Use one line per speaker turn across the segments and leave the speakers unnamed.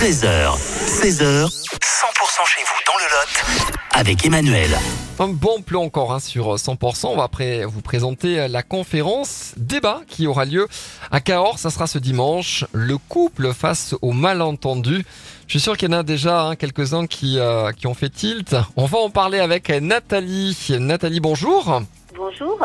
13h, 16h, 100% chez vous dans le Lot avec Emmanuel.
Un bon plan encore hein, sur 100%. On va après vous présenter la conférence débat qui aura lieu à Cahors. Ça sera ce dimanche. Le couple face au malentendu. Je suis sûr qu'il y en a déjà hein, quelques-uns euh, qui ont fait tilt. On va en parler avec Nathalie. Nathalie, bonjour.
Bonjour.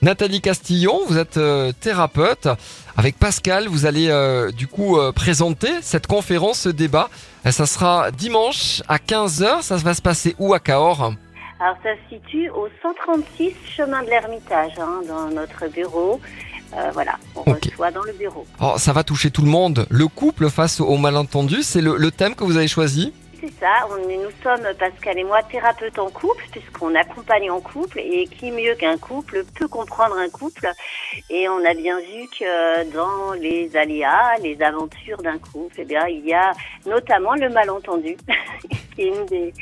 Nathalie Castillon, vous êtes euh, thérapeute. Avec Pascal, vous allez euh, du coup euh, présenter cette conférence, ce débat. Ça sera dimanche à 15h. Ça va se passer où à Cahors?
Alors ça se situe au 136 chemin de l'Ermitage, hein, dans notre bureau. Euh, voilà, on
Ok.
reçoit dans le bureau.
Oh, Ça va toucher tout le monde. Le couple face au malentendu, c'est le, le thème que vous avez choisi?
C'est ça, on, nous sommes, Pascal et moi, thérapeutes en couple, puisqu'on accompagne en couple, et qui mieux qu'un couple peut comprendre un couple? Et on a bien vu que dans les aléas, les aventures d'un couple, eh bien, il y a notamment le malentendu, qui est une des,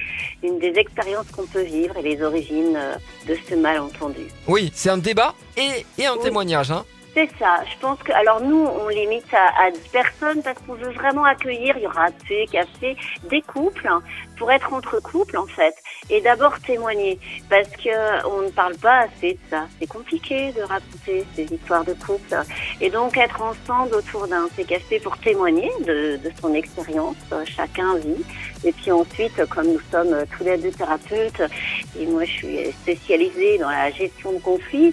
une des expériences qu'on peut vivre et les origines euh, de ce malentendu.
Oui, c'est un débat et, et un
Oui.
témoignage. Hein.
C'est ça. Je pense que, alors nous, on limite à, à 10 personnes parce qu'on veut vraiment accueillir, il y aura thé, café, des couples hein, pour être entre couples en fait. Et d'abord témoigner parce que on ne parle pas assez de ça. C'est compliqué de raconter ces histoires de couple. Et donc être ensemble autour d'un thé café pour témoigner de, de son expérience, euh, chacun vit. Et puis ensuite, comme nous sommes euh, tous les deux thérapeutes, et moi je suis spécialisée dans la gestion de conflits,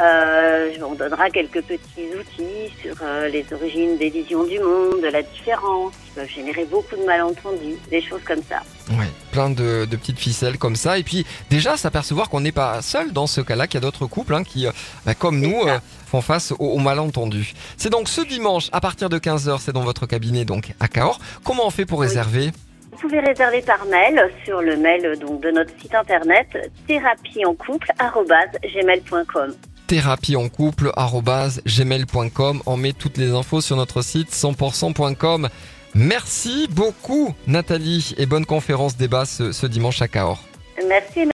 euh, on donnera quelques petits outils sur euh, les origines des visions du monde, de la différence, qui peuvent générer beaucoup de malentendus, des choses comme ça.
Ouais, plein de, de petites ficelles comme ça. Et puis déjà s'apercevoir qu'on n'est pas seul dans ce cas-là, qu'il y a d'autres couples hein, qui, euh, bah, comme nous, euh, font face au, au malentendu. C'est donc ce dimanche à partir de 15h, c'est dans votre cabinet donc à Cahors. Comment on fait pour
Oui. Vous pouvez réserver par mail sur le mail donc de notre site internet thérapiencouple@gmail.com.
thérapiencouple@gmail.com. On met toutes les infos sur notre site 100%.com. Merci beaucoup Nathalie et bonne conférence débat ce, ce dimanche à Cahors.
Merci.